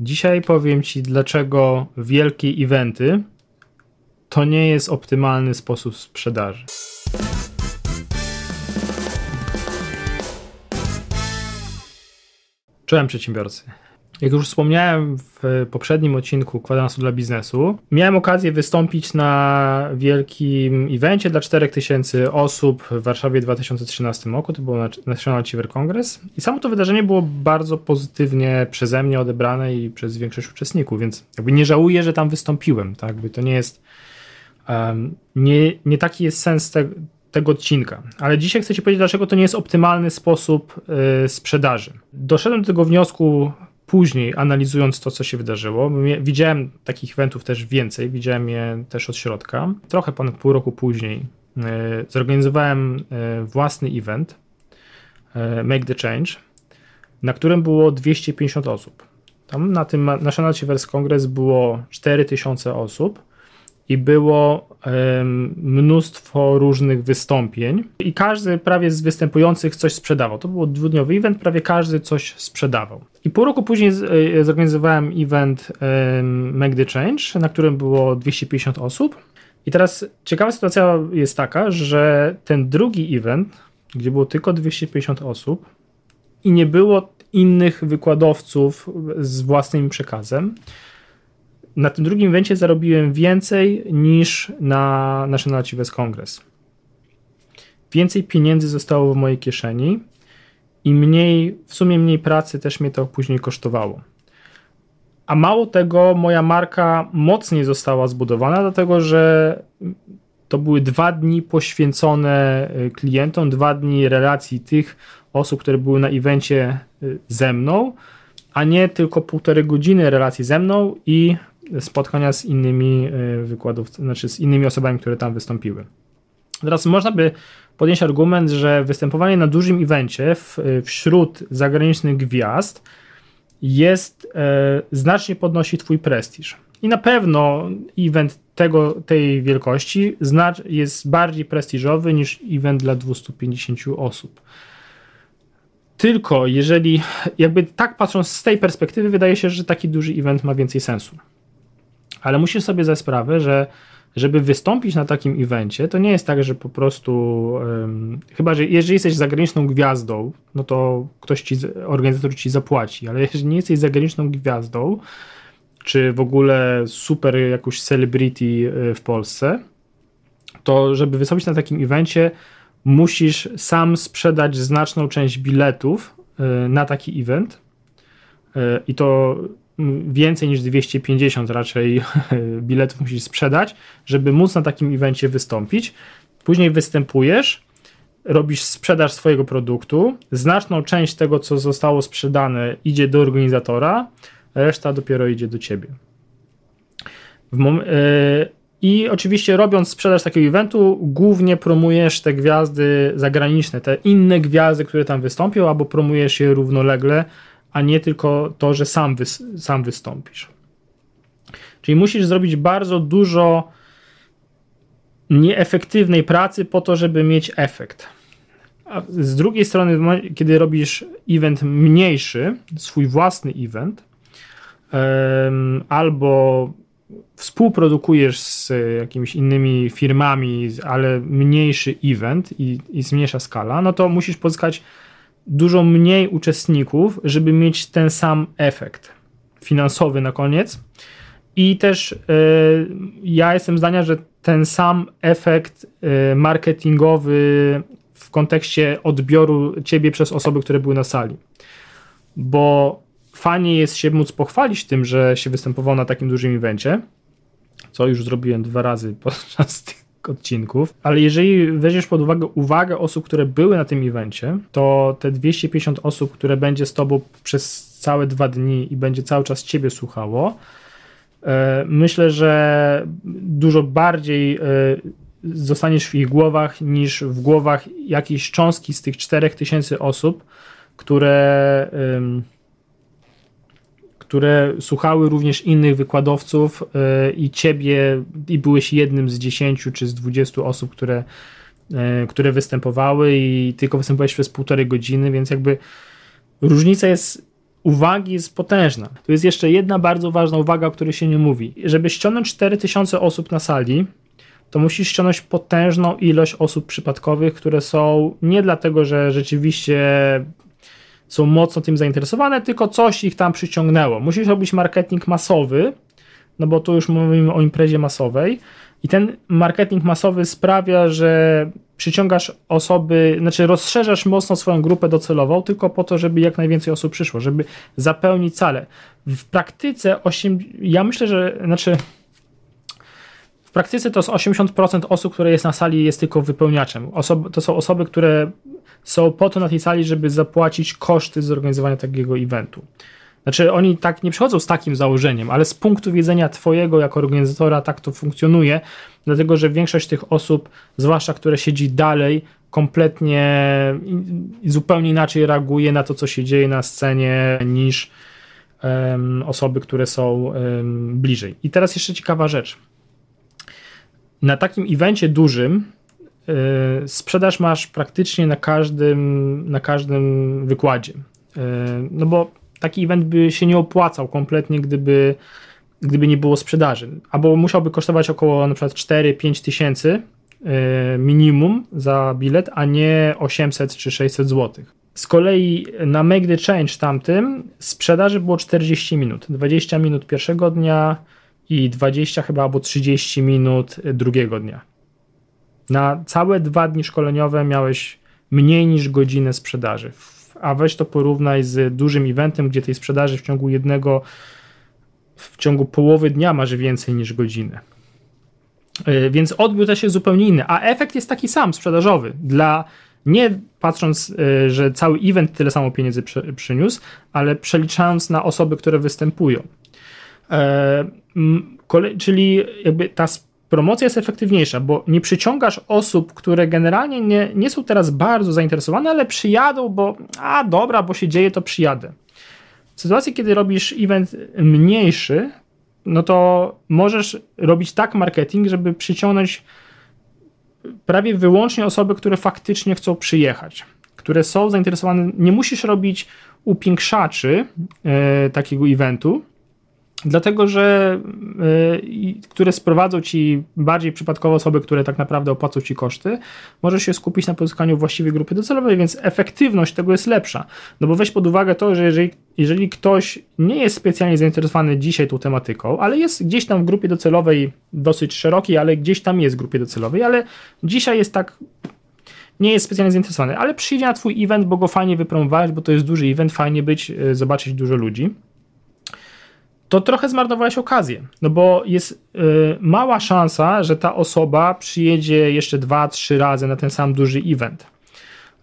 Dzisiaj powiem Ci, dlaczego wielkie eventy to nie jest optymalny sposób sprzedaży. Czołem przedsiębiorcy. Jak już wspomniałem w poprzednim odcinku Kwadransu dla biznesu, miałem okazję wystąpić na wielkim evencie dla 4000 osób w Warszawie w 2013 roku. To było National Civer Congress. I samo to wydarzenie było bardzo pozytywnie przeze mnie odebrane i przez większość uczestników, więc jakby nie żałuję, że tam wystąpiłem. Tak? Jakby to nie jest. Um, nie, nie taki jest sens te, tego odcinka. Ale dzisiaj chcę Ci powiedzieć, dlaczego to nie jest optymalny sposób y, sprzedaży. Doszedłem do tego wniosku później, analizując to, co się wydarzyło. Widziałem takich eventów też więcej, widziałem je też od środka. Trochę ponad pół roku później y, zorganizowałem y, własny event Make the Change, na którym było 250 osób. Tam na tym National Achievers Congress było 4000 osób i było mnóstwo różnych wystąpień i każdy prawie z występujących coś sprzedawał. To był dwudniowy event, prawie każdy coś sprzedawał. I pół roku później e, zorganizowałem event Make the Change, na którym było 250 osób. I teraz ciekawa sytuacja jest taka, że ten drugi event, gdzie było tylko 250 osób i nie było innych wykładowców z własnym przekazem, na tym drugim evencie zarobiłem więcej niż na National Achievers Congress. Więcej pieniędzy zostało w mojej kieszeni i mniej, w sumie mniej pracy też mnie to później kosztowało. A mało tego, moja marka mocniej została zbudowana, dlatego że to były dwa dni poświęcone y, klientom, dwa dni relacji tych osób, które były na evencie y, ze mną, a nie tylko półtorej godziny relacji ze mną i spotkania z innymi e, wykładów, znaczy z innymi osobami, które tam wystąpiły. Teraz można by podnieść argument, że występowanie na dużym evencie w, wśród zagranicznych gwiazd jest e, znacznie podnosi twój prestiż. I na pewno event tego, tej wielkości jest bardziej prestiżowy niż event dla 250 osób. Tylko jeżeli, jakby tak patrząc z tej perspektywy, wydaje się, że taki duży event ma więcej sensu ale musisz sobie zdać sprawę, że żeby wystąpić na takim evencie, to nie jest tak, że po prostu, um, chyba że jeżeli jesteś zagraniczną gwiazdą, no to ktoś ci, organizator ci zapłaci, ale jeżeli nie jesteś zagraniczną gwiazdą, czy w ogóle super jakąś celebrity e, w Polsce, to żeby wystąpić na takim evencie, musisz sam sprzedać znaczną część biletów e, na taki event e, i to więcej niż 250 raczej biletów musisz sprzedać, żeby móc na takim evencie wystąpić. Później występujesz, robisz sprzedaż swojego produktu, znaczną część tego, co zostało sprzedane, idzie do organizatora, reszta dopiero idzie do ciebie. Yy, I oczywiście robiąc sprzedaż takiego eventu, głównie promujesz te gwiazdy zagraniczne, te inne gwiazdy, które tam wystąpią, albo promujesz je równolegle a nie tylko to, że sam, wy, sam wystąpisz. Czyli musisz zrobić bardzo dużo nieefektywnej pracy po to, żeby mieć efekt. A z drugiej strony, kiedy robisz event mniejszy, swój własny event, albo współprodukujesz z jakimiś innymi firmami, ale mniejszy event i, i zmniejsza skala, no to musisz pozyskać dużo mniej uczestników, żeby mieć ten sam efekt finansowy na koniec. I też y, ja jestem zdania, że ten sam efekt y, marketingowy w kontekście odbioru ciebie przez osoby, które były na sali. Bo fajnie jest się móc pochwalić tym, że się występował na takim dużym evencie, co już zrobiłem dwa razy podczas tych odcinków, ale jeżeli weźmiesz pod uwagę uwagę osób, które były na tym evencie, to te 250 osób, które będzie z tobą przez całe dwa dni i będzie cały czas ciebie słuchało, e, myślę, że dużo bardziej e, zostaniesz w ich głowach niż w głowach jakiejś cząstki z tych 4000 osób, które które słuchały również innych wykładowców e, i ciebie, i byłeś jednym z 10 czy z 20 osób, które, e, które występowały i tylko występowałeś przez półtorej godziny, więc jakby różnica jest uwagi jest potężna. Tu jest jeszcze jedna bardzo ważna uwaga, o której się nie mówi. Żeby ściągnąć 4000 osób na sali, to musisz ściągnąć potężną ilość osób przypadkowych, które są nie dlatego, że rzeczywiście są mocno tym zainteresowane, tylko coś ich tam przyciągnęło. Musisz robić marketing masowy, no bo tu już mówimy o imprezie masowej i ten marketing masowy sprawia, że przyciągasz osoby, znaczy rozszerzasz mocno swoją grupę docelową tylko po to, żeby jak najwięcej osób przyszło, żeby zapełnić salę. W praktyce 8, ja myślę, że znaczy w praktyce to jest 80% osób, które jest na sali jest tylko wypełniaczem. Osoby, to są osoby, które są po to na tej sali, żeby zapłacić koszty zorganizowania takiego eventu. Znaczy, oni tak nie przychodzą z takim założeniem, ale z punktu widzenia Twojego jako organizatora tak to funkcjonuje, dlatego że większość tych osób, zwłaszcza które siedzi dalej, kompletnie i zupełnie inaczej reaguje na to, co się dzieje na scenie, niż um, osoby, które są um, bliżej. I teraz jeszcze ciekawa rzecz. Na takim evencie dużym sprzedaż masz praktycznie na każdym, na każdym wykładzie. Y, no bo taki event by się nie opłacał kompletnie, gdyby, gdyby nie było sprzedaży. Albo musiałby kosztować około na przykład 4-5 tysięcy e, minimum za bilet, a nie 800 czy 600 zł. Z kolei na Make the Change tamtym sprzedaży było 40 minut. 20 minut pierwszego dnia i 20 chyba albo 30 minut drugiego dnia. Na całe dwa dni szkoleniowe miałeś mniej niż godzinę sprzedaży a weź to porównaj z dużym eventem, gdzie tej sprzedaży w ciągu jednego, w ciągu połowy dnia masz więcej niż godzinę. E, więc odbiór też jest zupełnie inny, a efekt jest taki sam, sprzedażowy. Dla nie patrząc, e, że cały event tyle samo pieniędzy przyniósł, ale przeliczając na osoby, które występują. E, czyli jakby ta promocja jest efektywniejsza, bo nie przyciągasz osób, które generalnie nie, nie są teraz bardzo zainteresowane, ale przyjadą, bo a dobra, bo się dzieje, to przyjadę. W sytuacji, kiedy robisz event mniejszy, no to możesz robić tak marketing, żeby przyciągnąć prawie wyłącznie osoby, które faktycznie chcą przyjechać, które są zainteresowane. Nie musisz robić upiększaczy e, takiego eventu, Dlatego, że y, które sprowadzą ci bardziej przypadkowe osoby, które tak naprawdę opłacą ci koszty, możesz się skupić na pozyskaniu właściwej grupy docelowej, więc efektywność tego jest lepsza. No bo weź pod uwagę to, że jeżeli, jeżeli ktoś nie jest specjalnie zainteresowany dzisiaj tą tematyką, ale jest gdzieś tam w grupie docelowej dosyć szerokiej, ale gdzieś tam jest w grupie docelowej, ale dzisiaj jest tak nie jest specjalnie zainteresowany, ale przyjdzie na twój event, bo go fajnie wypromowałeś, bo to jest duży event, fajnie być, y, zobaczyć dużo ludzi to trochę zmarnowałeś okazję, no bo jest y, mała szansa, że ta osoba przyjedzie jeszcze dwa, trzy razy na ten sam duży event.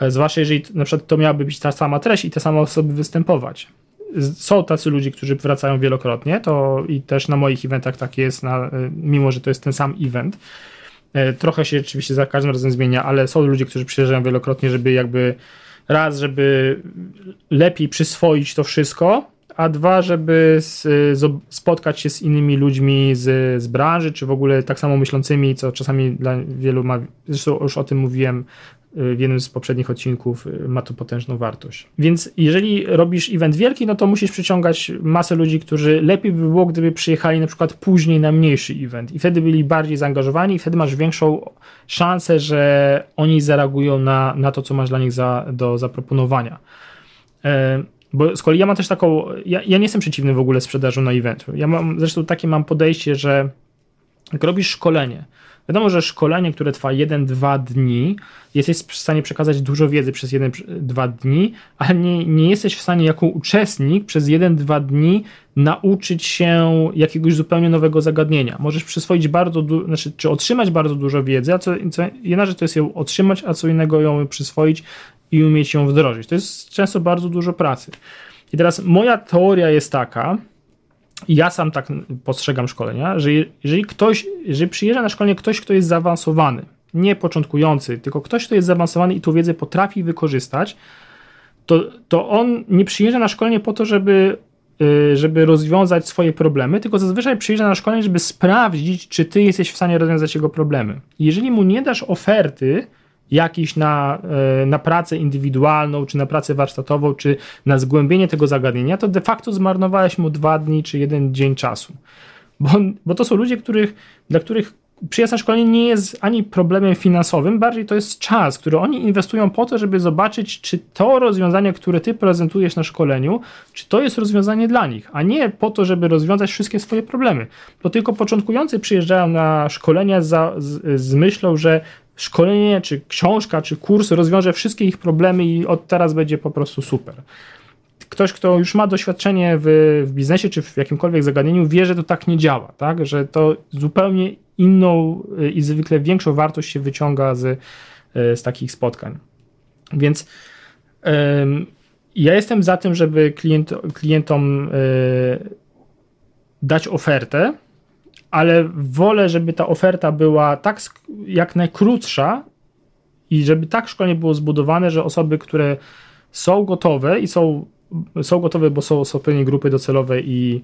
E, zwłaszcza jeżeli na przykład to miałaby być ta sama treść i te same osoby występować. Są tacy ludzie, którzy wracają wielokrotnie, to i też na moich eventach tak jest, na, y, mimo że to jest ten sam event. E, trochę się oczywiście za każdym razem zmienia, ale są ludzie, którzy przyjeżdżają wielokrotnie, żeby jakby raz, żeby lepiej przyswoić to wszystko, a dwa, żeby spotkać się z innymi ludźmi z, z branży, czy w ogóle tak samo myślącymi, co czasami dla wielu ma, zresztą już o tym mówiłem y, w jednym z poprzednich odcinków, y, ma to potężną wartość. Więc jeżeli robisz event wielki, no to musisz przyciągać masę ludzi, którzy lepiej by było, gdyby przyjechali na przykład później na mniejszy event i wtedy byli bardziej zaangażowani i wtedy masz większą szansę, że oni zareagują na, na to, co masz dla nich za, do zaproponowania. Bo z kolei ja mam też taką, ja, ja nie jestem przeciwny w ogóle sprzedaży na eventu. Ja mam, zresztą takie mam podejście, że jak robisz szkolenie, wiadomo, że szkolenie, które trwa 1-2 dni, jesteś w stanie przekazać dużo wiedzy przez 1-2 dni, ale nie, nie jesteś w stanie jako uczestnik przez 1-2 dni nauczyć się jakiegoś zupełnie nowego zagadnienia. Możesz przyswoić bardzo, du- znaczy, czy otrzymać bardzo dużo wiedzy, a co, co jedna rzecz to jest ją otrzymać, a co innego ją przyswoić i umieć ją wdrożyć. To jest często bardzo dużo pracy. I teraz moja teoria jest taka, ja sam tak postrzegam szkolenia, że jeżeli ktoś, jeżeli przyjeżdża na szkolenie ktoś, kto jest zaawansowany, nie początkujący, tylko ktoś, kto jest zaawansowany i tą wiedzę potrafi wykorzystać, to, to on nie przyjeżdża na szkolenie po to, żeby, y, żeby rozwiązać swoje problemy, tylko zazwyczaj przyjeżdża na szkolenie, żeby sprawdzić, czy ty jesteś w stanie rozwiązać jego problemy. Jeżeli mu nie dasz oferty, jakiś na, e, na pracę indywidualną, czy na pracę warsztatową, czy na zgłębienie tego zagadnienia, to de facto zmarnowałeś mu dwa dni, czy jeden dzień czasu. Bo, bo to są ludzie, których, dla których przyjazd na szkolenie nie jest ani problemem finansowym, bardziej to jest czas, który oni inwestują po to, żeby zobaczyć, czy to rozwiązanie, które ty prezentujesz na szkoleniu, czy to jest rozwiązanie dla nich, a nie po to, żeby rozwiązać wszystkie swoje problemy. To tylko początkujący przyjeżdżają na szkolenia za, z, z myślą, że szkolenie, czy książka, czy kurs rozwiąże wszystkie ich problemy i od teraz będzie po prostu super ktoś, kto już ma doświadczenie w, w, biznesie czy w jakimkolwiek zagadnieniu, wie, że to tak nie działa, tak? że to zupełnie inną y, i zwykle większą wartość się wyciąga z, y, z takich spotkań. Więc um, ja jestem za tym, żeby klient, klientom y, dać ofertę, ale wolę, żeby ta oferta była tak jak najkrótsza i żeby tak szkolenie było zbudowane, że osoby, które są gotowe i są, są gotowe, bo są, są pewnie grupy docelowe i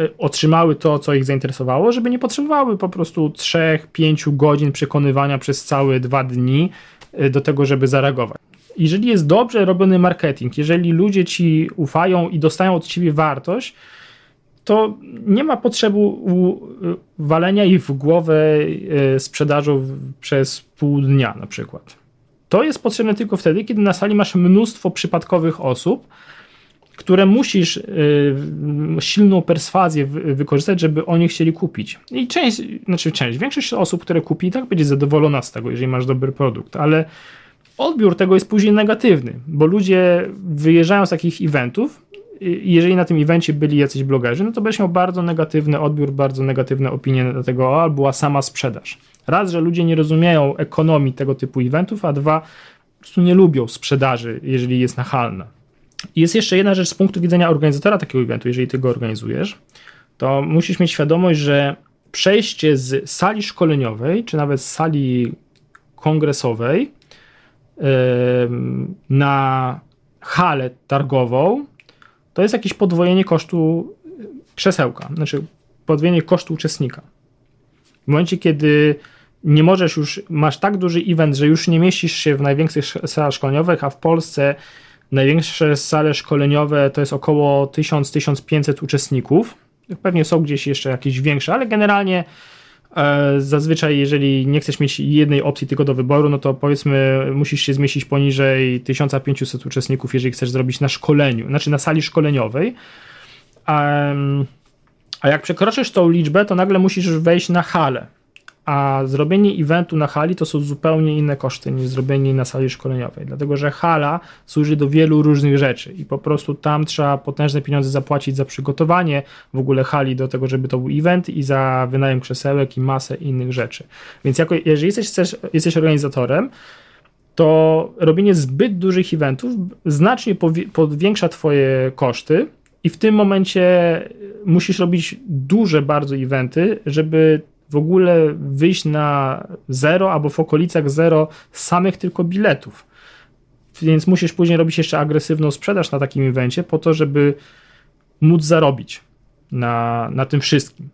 e, otrzymały to, co ich zainteresowało, żeby nie potrzebowały po prostu 3-5 godzin przekonywania przez całe dwa dni e, do tego, żeby zareagować. Jeżeli jest dobrze robiony marketing, jeżeli ludzie ci ufają i dostają od ciebie wartość, to nie ma potrzeby walenia ich w głowę e, sprzedażą przez pół dnia na przykład. To jest potrzebne tylko wtedy, kiedy na sali masz mnóstwo przypadkowych osób, które musisz y, silną perswazję wykorzystać, żeby oni chcieli kupić. I część, znaczy część, większość osób, które kupi, tak będzie zadowolona z tego, jeżeli masz dobry produkt, ale odbiór tego jest później negatywny, bo ludzie wyjeżdżają z takich eventów i jeżeli na tym evencie byli jacyś blogerzy, no to będziesz miał bardzo negatywny odbiór, bardzo negatywne opinie na tego, o, była sama sprzedaż. Raz, że ludzie nie rozumieją ekonomii tego typu eventów, a dwa, po prostu nie lubią sprzedaży, jeżeli jest nachalna. Jest jeszcze jedna rzecz z punktu widzenia organizatora takiego eventu, jeżeli ty go organizujesz, to musisz mieć świadomość, że przejście z sali szkoleniowej, czy nawet z sali kongresowej na halę targową, to jest jakieś podwojenie kosztu krzesełka, znaczy podwojenie kosztu uczestnika. W momencie, kiedy nie możesz już, masz tak duży event, że już nie mieścisz się w największych salach szkoleniowych, a w Polsce największe sale szkoleniowe to jest około 1000-1500 uczestników. Pewnie są gdzieś jeszcze jakieś większe, ale generalnie e, zazwyczaj jeżeli nie chcesz mieć jednej opcji tylko do wyboru, no to powiedzmy musisz się zmieścić poniżej 1500 uczestników, jeżeli chcesz zrobić na szkoleniu, znaczy na sali szkoleniowej. A jak przekroczysz tą liczbę, to nagle musisz wejść na halę a zrobienie eventu na hali to są zupełnie inne koszty niż zrobienie na sali szkoleniowej, dlatego że hala służy do wielu różnych rzeczy i po prostu tam trzeba potężne pieniądze zapłacić za przygotowanie w ogóle hali do tego, żeby to był event i za wynajem krzesełek i masę innych rzeczy. Więc jako, jeżeli jesteś, jesteś organizatorem, to robienie zbyt dużych eventów znacznie powiększa twoje koszty i w tym momencie musisz robić duże bardzo eventy, żeby w ogóle wyjść na zero albo w okolicach zero samych tylko biletów. Więc musisz później robić jeszcze agresywną sprzedaż na takim evencie po to, żeby móc zarobić na, na tym wszystkim.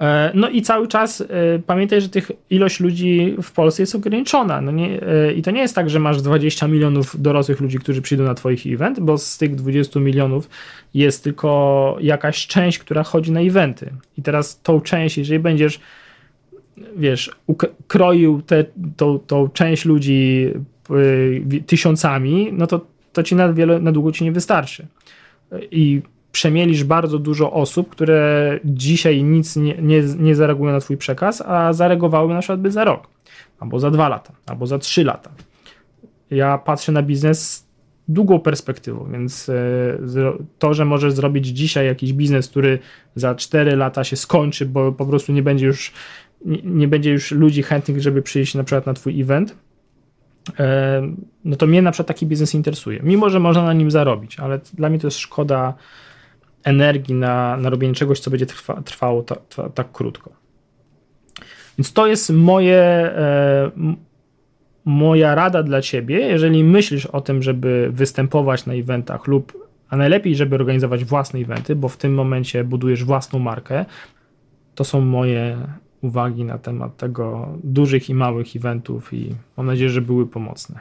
E, no i cały czas e, pamiętaj, że tych ilość ludzi w Polsce jest ograniczona. No nie, e, I to nie jest tak, że masz 20 milionów dorosłych ludzi, którzy przyjdą na Twoich event, bo z tych 20 milionów jest tylko jakaś część, która chodzi na eventy. I teraz tą część, jeżeli będziesz wiesz, kroił tę tą, tą część ludzi tysiącami, no to, to ci na, wiele, na długo ci nie wystarczy. I przemielisz bardzo dużo osób, które dzisiaj nic nie, nie, nie zareagują na twój przekaz, a zareagowały na przykład by za rok, albo za dwa lata, albo za trzy lata. Ja patrzę na biznes długą perspektywą, więc e, to, że możesz zrobić dzisiaj jakiś biznes, który za 4 lata się skończy, bo po prostu nie będzie już nie będzie już ludzi chętnych, żeby przyjść na przykład na twój event, e, no to mnie na przykład taki biznes interesuje. Mimo, że można na nim zarobić, ale dla mnie to jest szkoda energii na, na robienie czegoś, co będzie trwa, trwało ta, ta, tak krótko. Więc to jest moje, e, moja rada dla ciebie, jeżeli myślisz o tym, żeby występować na eventach lub a najlepiej, żeby organizować własne eventy, bo w tym momencie budujesz własną markę. To są moje uwagi na temat tego dużych i małych eventów i mam nadzieję, że były pomocne.